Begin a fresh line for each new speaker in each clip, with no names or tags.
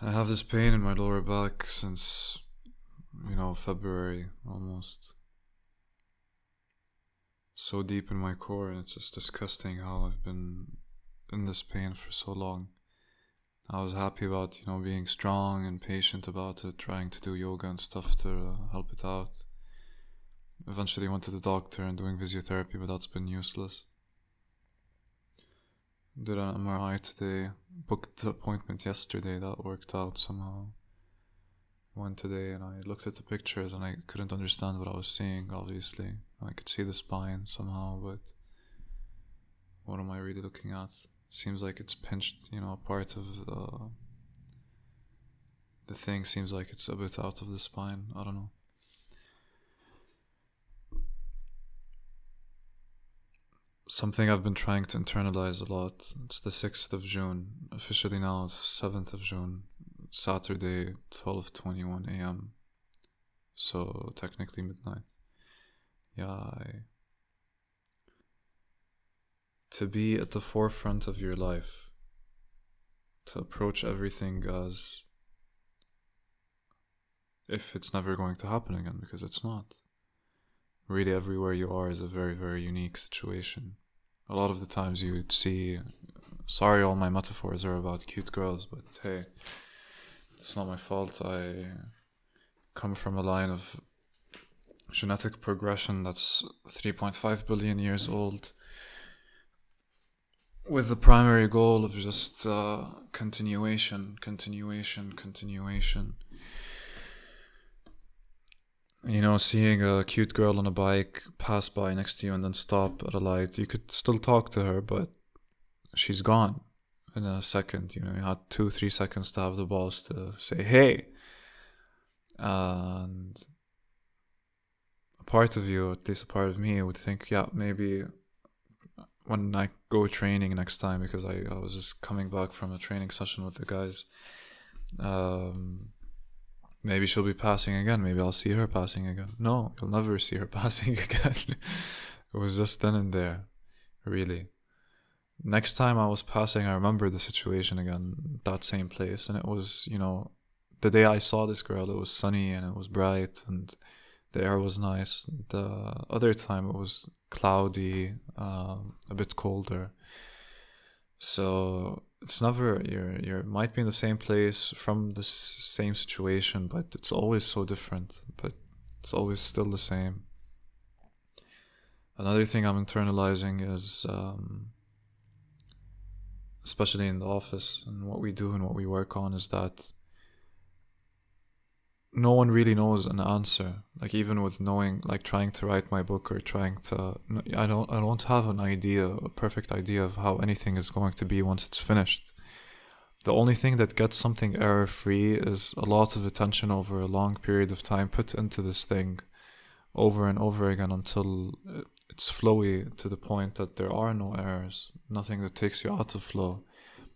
I have this pain in my lower back since, you know, February almost. So deep in my core, and it's just disgusting how I've been in this pain for so long. I was happy about, you know, being strong and patient about it, trying to do yoga and stuff to help it out. Eventually went to the doctor and doing physiotherapy, but that's been useless. Did an MRI today, booked the appointment yesterday, that worked out somehow. Went today and I looked at the pictures and I couldn't understand what I was seeing, obviously. I could see the spine somehow, but what am I really looking at? Seems like it's pinched, you know, a part of the the thing seems like it's a bit out of the spine. I don't know. Something I've been trying to internalize a lot. It's the 6th of June. Officially now, 7th of June. Saturday, 12:21 a.m. So technically midnight. Yeah, I to be at the forefront of your life, to approach everything as if it's never going to happen again, because it's not. Really, everywhere you are is a very, very unique situation. A lot of the times you would see, sorry, all my metaphors are about cute girls, but hey, it's not my fault. I come from a line of genetic progression that's 3.5 billion years old with the primary goal of just uh, continuation, continuation, continuation. You know, seeing a cute girl on a bike pass by next to you and then stop at a light, you could still talk to her, but she's gone in a second. You know, you had two, three seconds to have the balls to say, hey. And a part of you, at least a part of me, would think, yeah, maybe when I go training next time because I, I was just coming back from a training session with the guys. Um, maybe she'll be passing again. Maybe I'll see her passing again. No, you'll never see her passing again. it was just then and there, really. Next time I was passing, I remember the situation again, that same place, and it was, you know, the day I saw this girl, it was sunny and it was bright and the air was nice. The other time it was cloudy, um, a bit colder. So it's never you're you might be in the same place from the same situation, but it's always so different. But it's always still the same. Another thing I'm internalizing is, um, especially in the office and what we do and what we work on, is that no one really knows an answer. Like even with knowing like trying to write my book or trying to i don't i don't have an idea a perfect idea of how anything is going to be once it's finished. The only thing that gets something error free is a lot of attention over a long period of time put into this thing over and over again until it's flowy to the point that there are no errors nothing that takes you out of flow.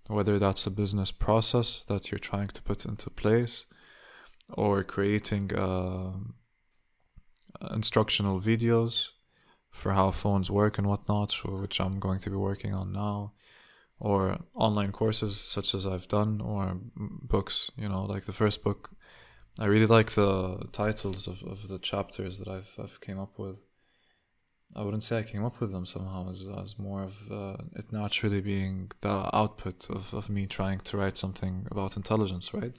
Whether that's a business process that you're trying to put into place or creating uh, instructional videos for how phones work and whatnot, which I'm going to be working on now, or online courses such as I've done, or books. You know, like the first book, I really like the titles of, of the chapters that I've I've came up with. I wouldn't say I came up with them somehow as, as more of uh, it naturally being the output of, of me trying to write something about intelligence, right?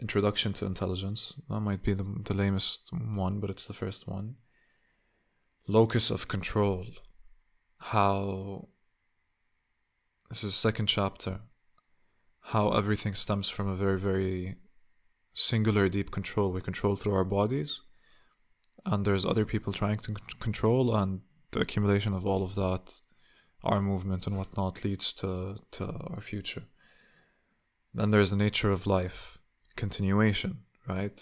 Introduction to Intelligence. That might be the, the lamest one, but it's the first one. Locus of Control. How. This is second chapter. How everything stems from a very, very singular deep control. We control through our bodies, and there's other people trying to control, and the accumulation of all of that, our movement and whatnot, leads to, to our future. Then there's the nature of life continuation, right?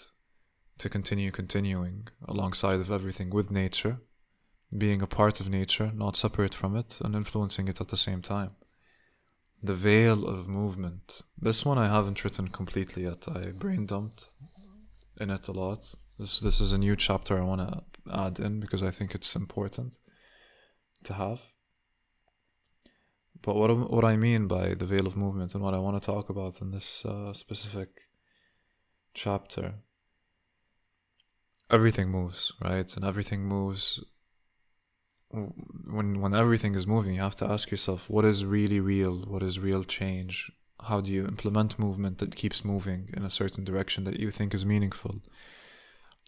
To continue continuing alongside of everything with nature, being a part of nature, not separate from it, and influencing it at the same time. The veil of movement. This one I haven't written completely yet. I brain dumped in it a lot. This this is a new chapter I want to add in because I think it's important to have. but what what I mean by the veil of movement and what I want to talk about in this uh, specific chapter, everything moves, right? And everything moves. When when everything is moving, you have to ask yourself, what is really real? What is real change? How do you implement movement that keeps moving in a certain direction that you think is meaningful?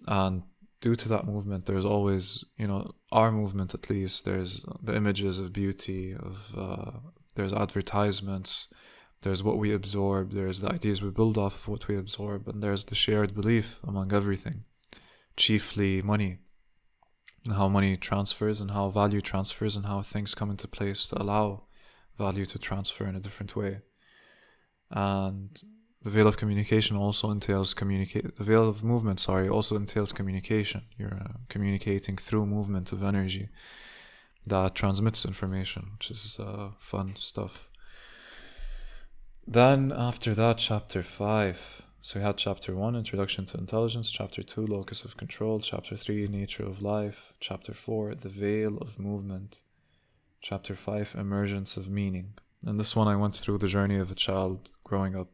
And due to that movement, there's always, you know, our movement at least. There's the images of beauty, of uh, there's advertisements, there's what we absorb, there's the ideas we build off of what we absorb, and there's the shared belief among everything, chiefly money, and how money transfers, and how value transfers, and how things come into place to allow value to transfer in a different way. And the veil of communication also entails communicate. The veil of movement, sorry, also entails communication. You're uh, communicating through movement of energy that transmits information, which is uh, fun stuff. Then after that, chapter five. So we had chapter one, introduction to intelligence. Chapter two, locus of control. Chapter three, nature of life. Chapter four, the veil of movement. Chapter five, emergence of meaning. And this one, I went through the journey of a child growing up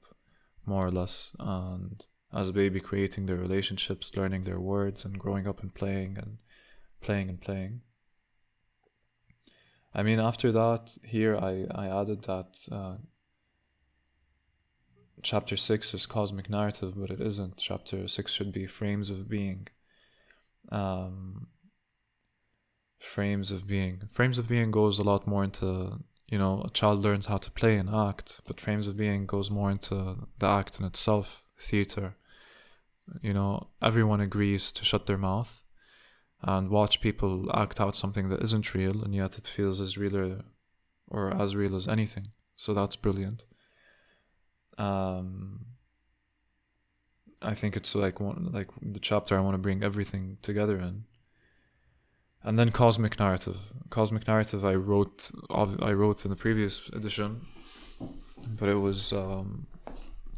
more or less. And as a baby, creating their relationships, learning their words, and growing up and playing and playing and playing. I mean, after that, here I, I added that uh, chapter 6 is cosmic narrative, but it isn't. Chapter 6 should be frames of being. Um, frames of being. Frames of being goes a lot more into you know, a child learns how to play and act, but Frames of Being goes more into the act in itself, theater. You know, everyone agrees to shut their mouth and watch people act out something that isn't real, and yet it feels as real or as real as anything. So that's brilliant. Um, I think it's like one like the chapter I want to bring everything together in. And then cosmic narrative. Cosmic narrative i wrote i wrote in the previous edition but it was um,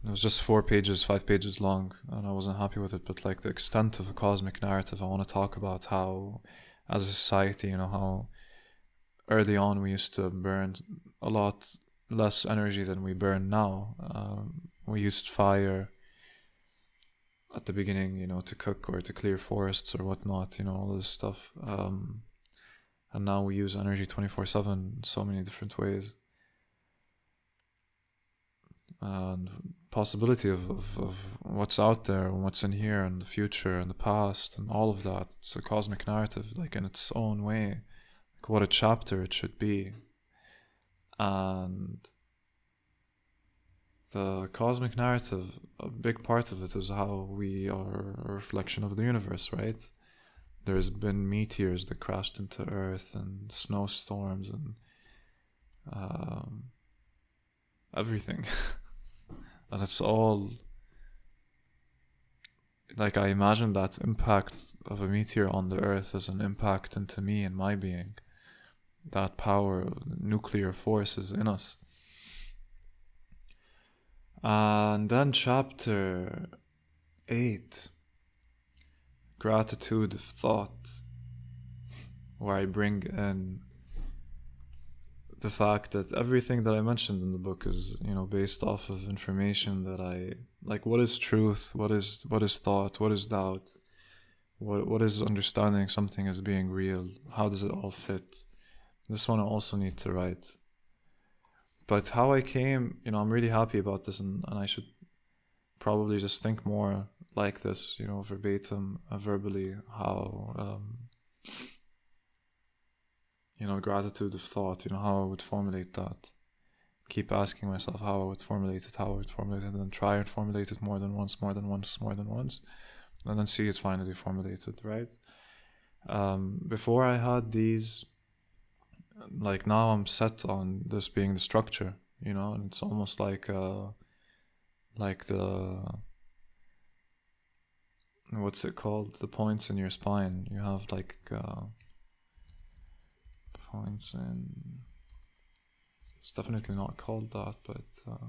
it was just four pages five pages long and i wasn't happy with it. But like the extent of a cosmic narrative i want to talk about how as a society you know how early on we used to burn a lot less energy than we burn now um, we used fire at the beginning, you know, to cook or to clear forests or whatnot, you know, all this stuff. Um, and now we use energy 24 7 so many different ways. And possibility of, of, of what's out there and what's in here and the future and the past and all of that. It's a cosmic narrative, like in its own way. Like what a chapter it should be. And the cosmic narrative, a big part of it is how we are a reflection of the universe, right? There's been meteors that crashed into Earth and snowstorms and um, everything. and it's all like I imagine that impact of a meteor on the Earth as an impact into me and my being. That power, of nuclear force is in us. And then chapter 8 Gratitude of Thought, where I bring in the fact that everything that I mentioned in the book is, you know, based off of information that I like what is truth, what is what is thought, what is doubt, what what is understanding something as being real, how does it all fit? This one I also need to write but how I came, you know, I'm really happy about this, and, and I should probably just think more like this, you know, verbatim, uh, verbally, how, um, you know, gratitude of thought, you know, how I would formulate that. Keep asking myself how I would formulate it, how I would formulate it, and then try and formulate it more than once, more than once, more than once, and then see it finally formulated, right? Um, before I had these like now I'm set on this being the structure, you know, and it's almost like uh like the what's it called? The points in your spine. You have like uh points in it's definitely not called that, but uh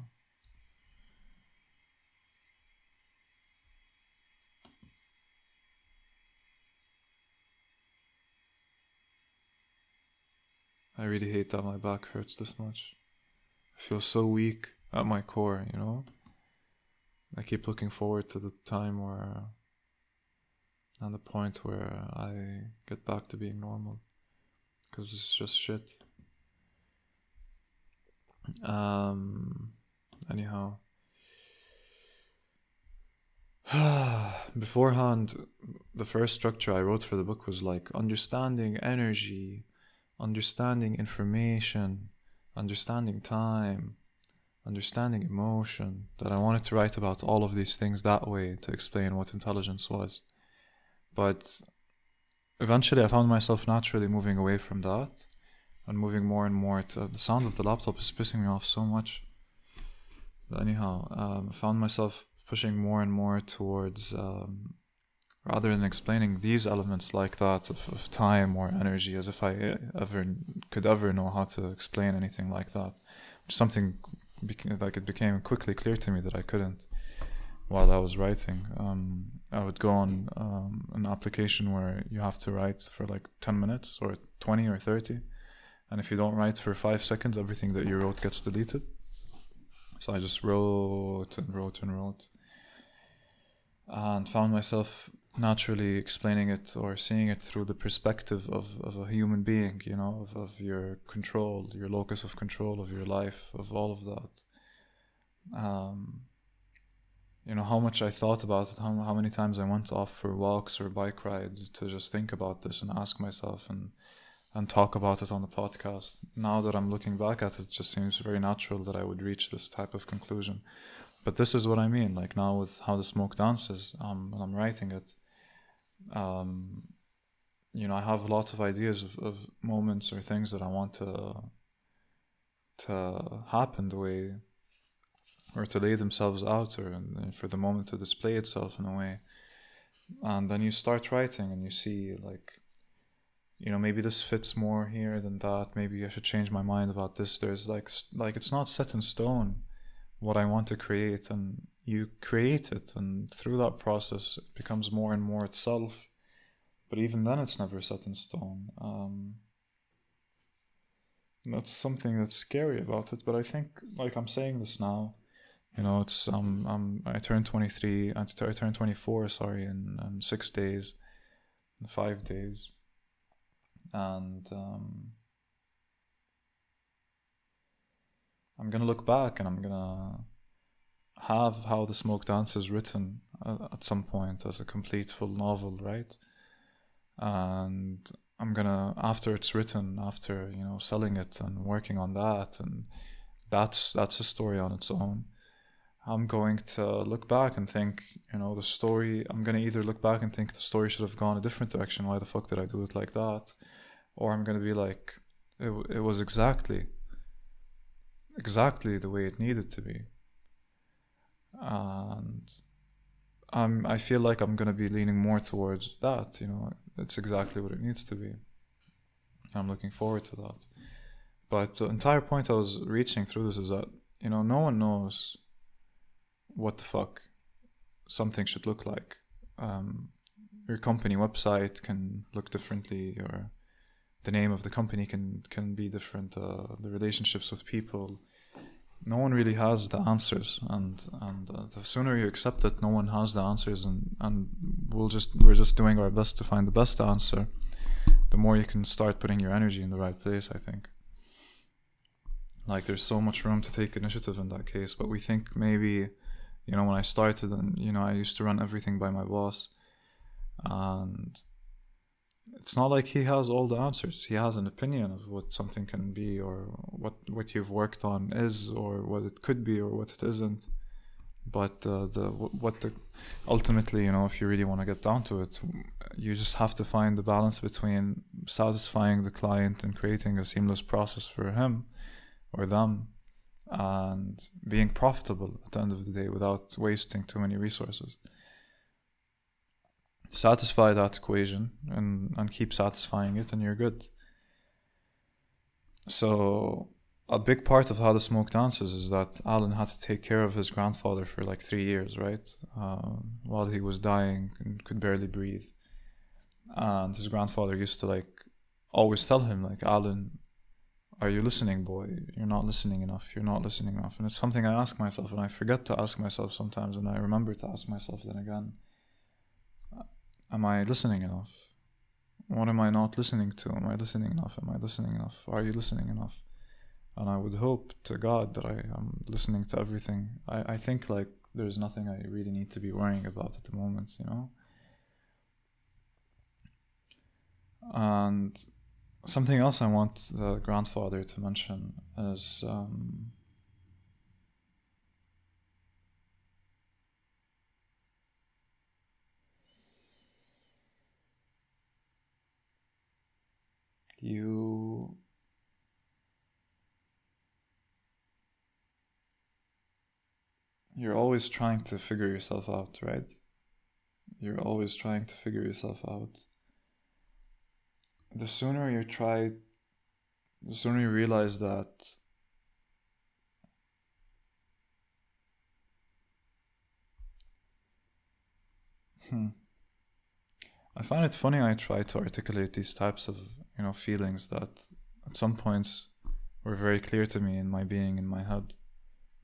I really hate that my back hurts this much. I feel so weak at my core, you know? I keep looking forward to the time where, and the point where I get back to being normal. Because it's just shit. Um, anyhow. Beforehand, the first structure I wrote for the book was like understanding energy, understanding information, understanding time, understanding emotion. That I wanted to write about all of these things that way to explain what intelligence was. But eventually, I found myself naturally moving away from that and moving more and more to the sound of the laptop is pissing me off so much. But anyhow, um, I found myself pushing more and more towards um, rather than explaining these elements like that of, of time or energy as if I ever could ever know how to explain anything like that. Something like it became quickly clear to me that I couldn't while I was writing. Um, I would go on um, an application where you have to write for like 10 minutes or 20 or 30. And if you don't write for five seconds, everything that you wrote gets deleted. So I just wrote and wrote and wrote and found myself naturally explaining it or seeing it through the perspective of, of a human being, you know, of, of your control, your locus of control of your life, of all of that. Um, you know, how much I thought about it, how, how many times I went off for walks or bike rides to just think about this and ask myself and and talk about it on the podcast. Now that I'm looking back at it, it just seems very natural that I would reach this type of conclusion but this is what I mean. Like now with how the smoke dances, um, when I'm writing it, um, you know, I have lots of ideas of, of moments or things that I want to to happen the way, or to lay themselves out, or and for the moment to display itself in a way. And then you start writing, and you see like, you know, maybe this fits more here than that. Maybe I should change my mind about this. There's like like it's not set in stone what I want to create, and you create it, and through that process, it becomes more and more itself. But even then, it's never set in stone. Um, that's something that's scary about it. But I think, like I'm saying this now, you know, it's um, um I turned 23, I turned 24, sorry, in um, six days, five days, and um I'm gonna look back and I'm gonna have how the smoke dance is written uh, at some point as a complete full novel, right? And I'm gonna after it's written, after you know selling it and working on that, and that's that's a story on its own. I'm going to look back and think, you know, the story. I'm gonna either look back and think the story should have gone a different direction. Why the fuck did I do it like that? Or I'm gonna be like, it, it was exactly exactly the way it needed to be. And I'm, I feel like I'm going to be leaning more towards that. You know, it's exactly what it needs to be. I'm looking forward to that. But the entire point I was reaching through this is that, you know, no one knows what the fuck something should look like. Um, your company website can look differently, or the name of the company can can be different. Uh, the relationships with people, no one really has the answers, and and uh, the sooner you accept that no one has the answers, and and we'll just we're just doing our best to find the best answer. The more you can start putting your energy in the right place, I think. Like there's so much room to take initiative in that case, but we think maybe, you know, when I started and you know I used to run everything by my boss, and it's not like he has all the answers. He has an opinion of what something can be, or what what you've worked on is, or what it could be, or what it isn't. But uh, the what the ultimately, you know, if you really want to get down to it, you just have to find the balance between satisfying the client and creating a seamless process for him or them, and being profitable at the end of the day without wasting too many resources satisfy that equation and, and keep satisfying it and you're good so a big part of how the smoke dances is that alan had to take care of his grandfather for like three years right uh, while he was dying and could barely breathe and his grandfather used to like always tell him like alan are you listening, boy? You're not listening enough. You're not listening enough. And it's something I ask myself, and I forget to ask myself sometimes, and I remember to ask myself then again Am I listening enough? What am I not listening to? Am I listening enough? Am I listening enough? Are you listening enough? And I would hope to God that I am listening to everything. I, I think like there's nothing I really need to be worrying about at the moment, you know? And something else I want the grandfather to mention is um, you you're always trying to figure yourself out, right? You're always trying to figure yourself out the sooner you try, the sooner you realize that hmm. I find it funny I try to articulate these types of, you know, feelings that at some points were very clear to me in my being, in my head,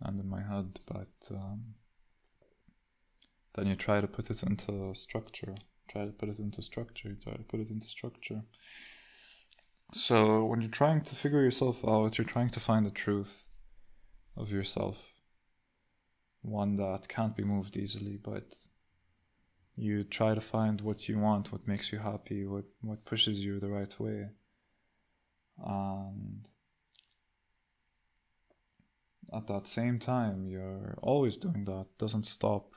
and in my head, but um, then you try to put it into structure try to put it into structure, you try to put it into structure. So when you're trying to figure yourself out, you're trying to find the truth of yourself. One that can't be moved easily, but you try to find what you want, what makes you happy, what, what pushes you the right way. And at that same time, you're always doing that. Doesn't stop,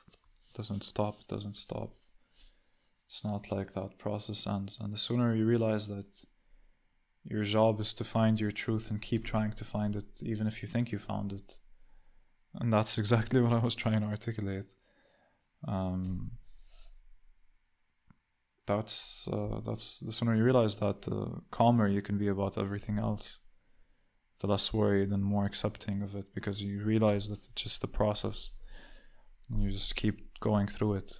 doesn't stop, doesn't stop. It's not like that process ends. And the sooner you realize that your job is to find your truth and keep trying to find it, even if you think you found it. And that's exactly what I was trying to articulate. Um, that's uh, that's the sooner you realize that, the calmer you can be about everything else. The less worried and more accepting of it because you realize that it's just the process. And you just keep going through it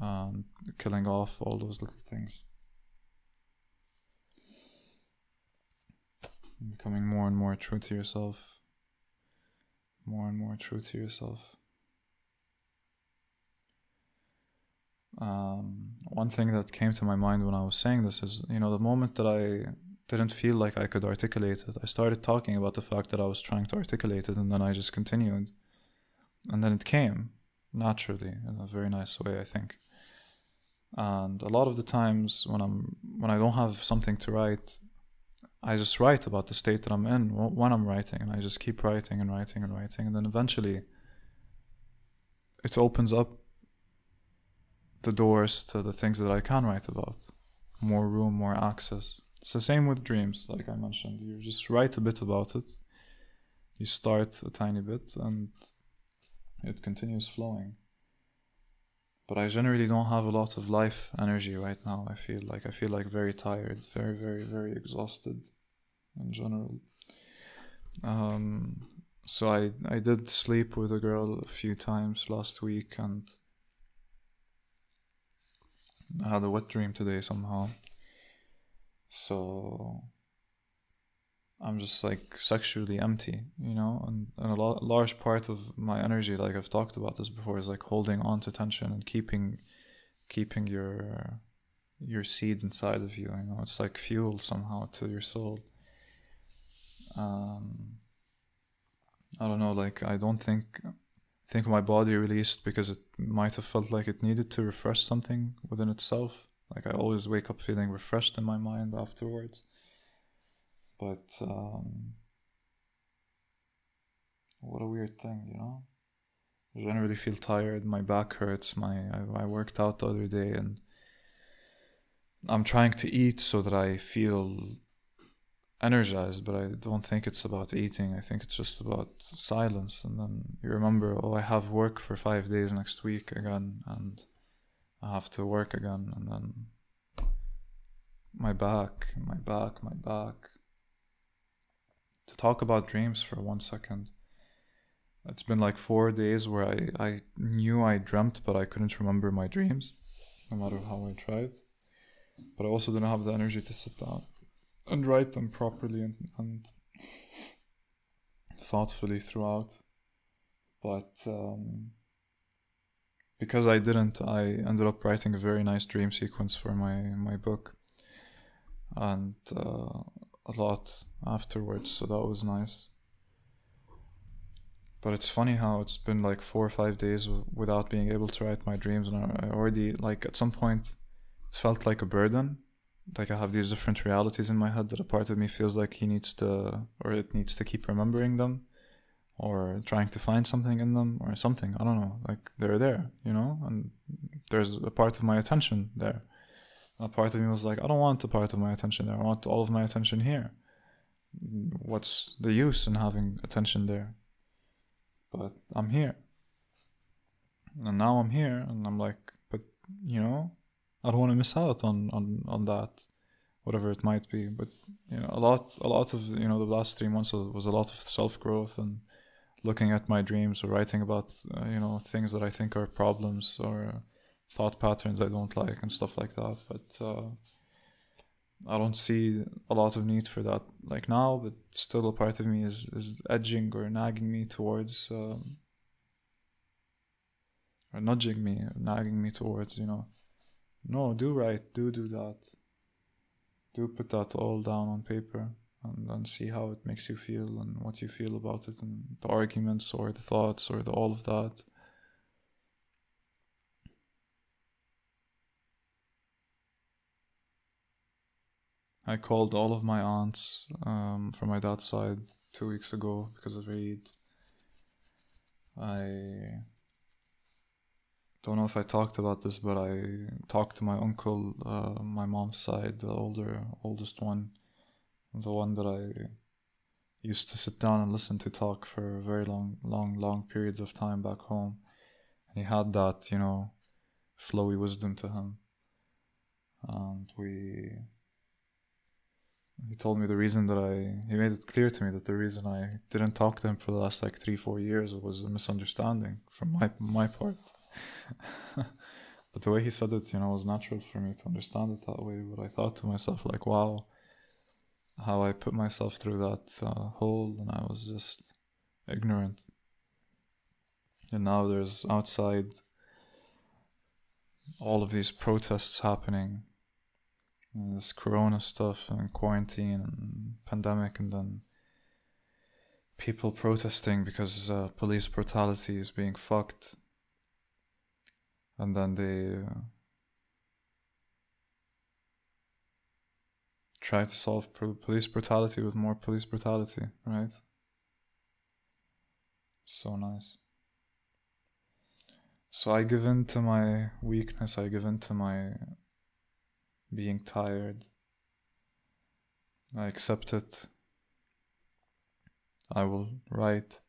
um, killing off all those little things. Becoming more and more true to yourself. More and more true to yourself. Um, one thing that came to my mind when I was saying this is, you know, the moment that I didn't feel like I could articulate it, I started talking about the fact that I was trying to articulate it, and then I just continued. And then it came naturally in a very nice way, I think. And a lot of the times when I'm when I don't have something to write, I just write about the state that I'm in when I'm writing, and I just keep writing and writing and writing, and then eventually it opens up the doors to the things that I can write about. More room, more access. It's the same with dreams, like I mentioned. You just write a bit about it. You start a tiny bit and it continues flowing. But I generally don't have a lot of life energy right now. I feel like I feel like very tired, very, very, very exhausted in general. Um, so I I did sleep with a girl a few times last week and I had a wet dream today somehow. So I'm just like sexually empty, you know, and, and a lot, large part of my energy, like I've talked about this before, is like holding on to tension and keeping, keeping your, your seed inside of you. You know, it's like fuel somehow to your soul. Um, I don't know, like I don't think, think my body released because it might have felt like it needed to refresh something within itself. Like I always wake up feeling refreshed in my mind afterwards but um, what a weird thing, you know. I generally feel tired. My back hurts. My I, I worked out the other day, and I'm trying to eat so that I feel energized. But I don't think it's about eating. I think it's just about silence. And then you remember, oh, I have work for five days next week again, and I have to work again, and then my back, my back, my back to talk about dreams for one second. It's been like four days where I, I knew I dreamt, but I couldn't remember my dreams, no matter how I tried. But I also didn't have the energy to sit down and write them properly and, and thoughtfully throughout. But um, because I didn't, I ended up writing a very nice dream sequence for my, my book. And uh, a lot afterwards, so that was nice. But it's funny how it's been like four or five days without being able to write my dreams, and I already like at some point it felt like a burden. Like I have these different realities in my head that a part of me feels like he needs to, or it needs to keep remembering them, or trying to find something in them, or something. I don't know. Like they're there, you know, and there's a part of my attention there a part of me was like, I don't want a part of my attention there. I want all of my attention here. What's the use in having attention there? But I'm here. And now I'm here and I'm like, but you know, I don't want to miss out on, on, on that, whatever it might be. But you know, a lot a lot of you know the last three months was a lot of self growth and looking at my dreams or writing about uh, you know things that I think are problems or thought patterns I don't like and stuff like that. But uh, I don't see a lot of need for that like now. But still, a part of me is is edging or nagging me towards, um, or nudging me, or nagging me towards you know, no, do write, do do that, do put that all down on paper. And then see how it makes you feel and what you feel about it, and the arguments or the thoughts or the all of that I called all of my aunts um, from my dad's side two weeks ago because of Eid. I don't know if I talked about this, but I talked to my uncle, uh, my mom's side, the older, oldest one, the one that I used to sit down and listen to talk for very long, long, long periods of time back home. And he had that, you know, flowy wisdom to him. And we he told me the reason that I he made it clear to me that the reason I didn't talk to him for the last like three four years was a misunderstanding from my my part. but the way he said it, you know, was natural for me to understand it that way. But I thought to myself like, wow, how I put myself through that uh, hole, and I was just ignorant. And now there's outside all of these protests happening this corona stuff and quarantine and pandemic and then people protesting because uh, police brutality is being fucked and then they uh, try to solve police brutality with more police brutality right so nice so i give in to my weakness i give in to my being tired. I accept it. I will write.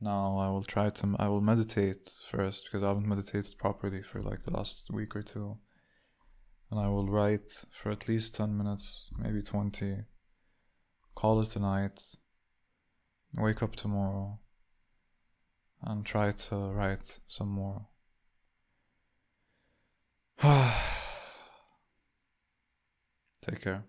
Now I will try to. I will meditate first because I haven't meditated properly for like the last week or two. And I will write for at least 10 minutes, maybe 20. Call it a night. Wake up tomorrow and try to write some more. Take care.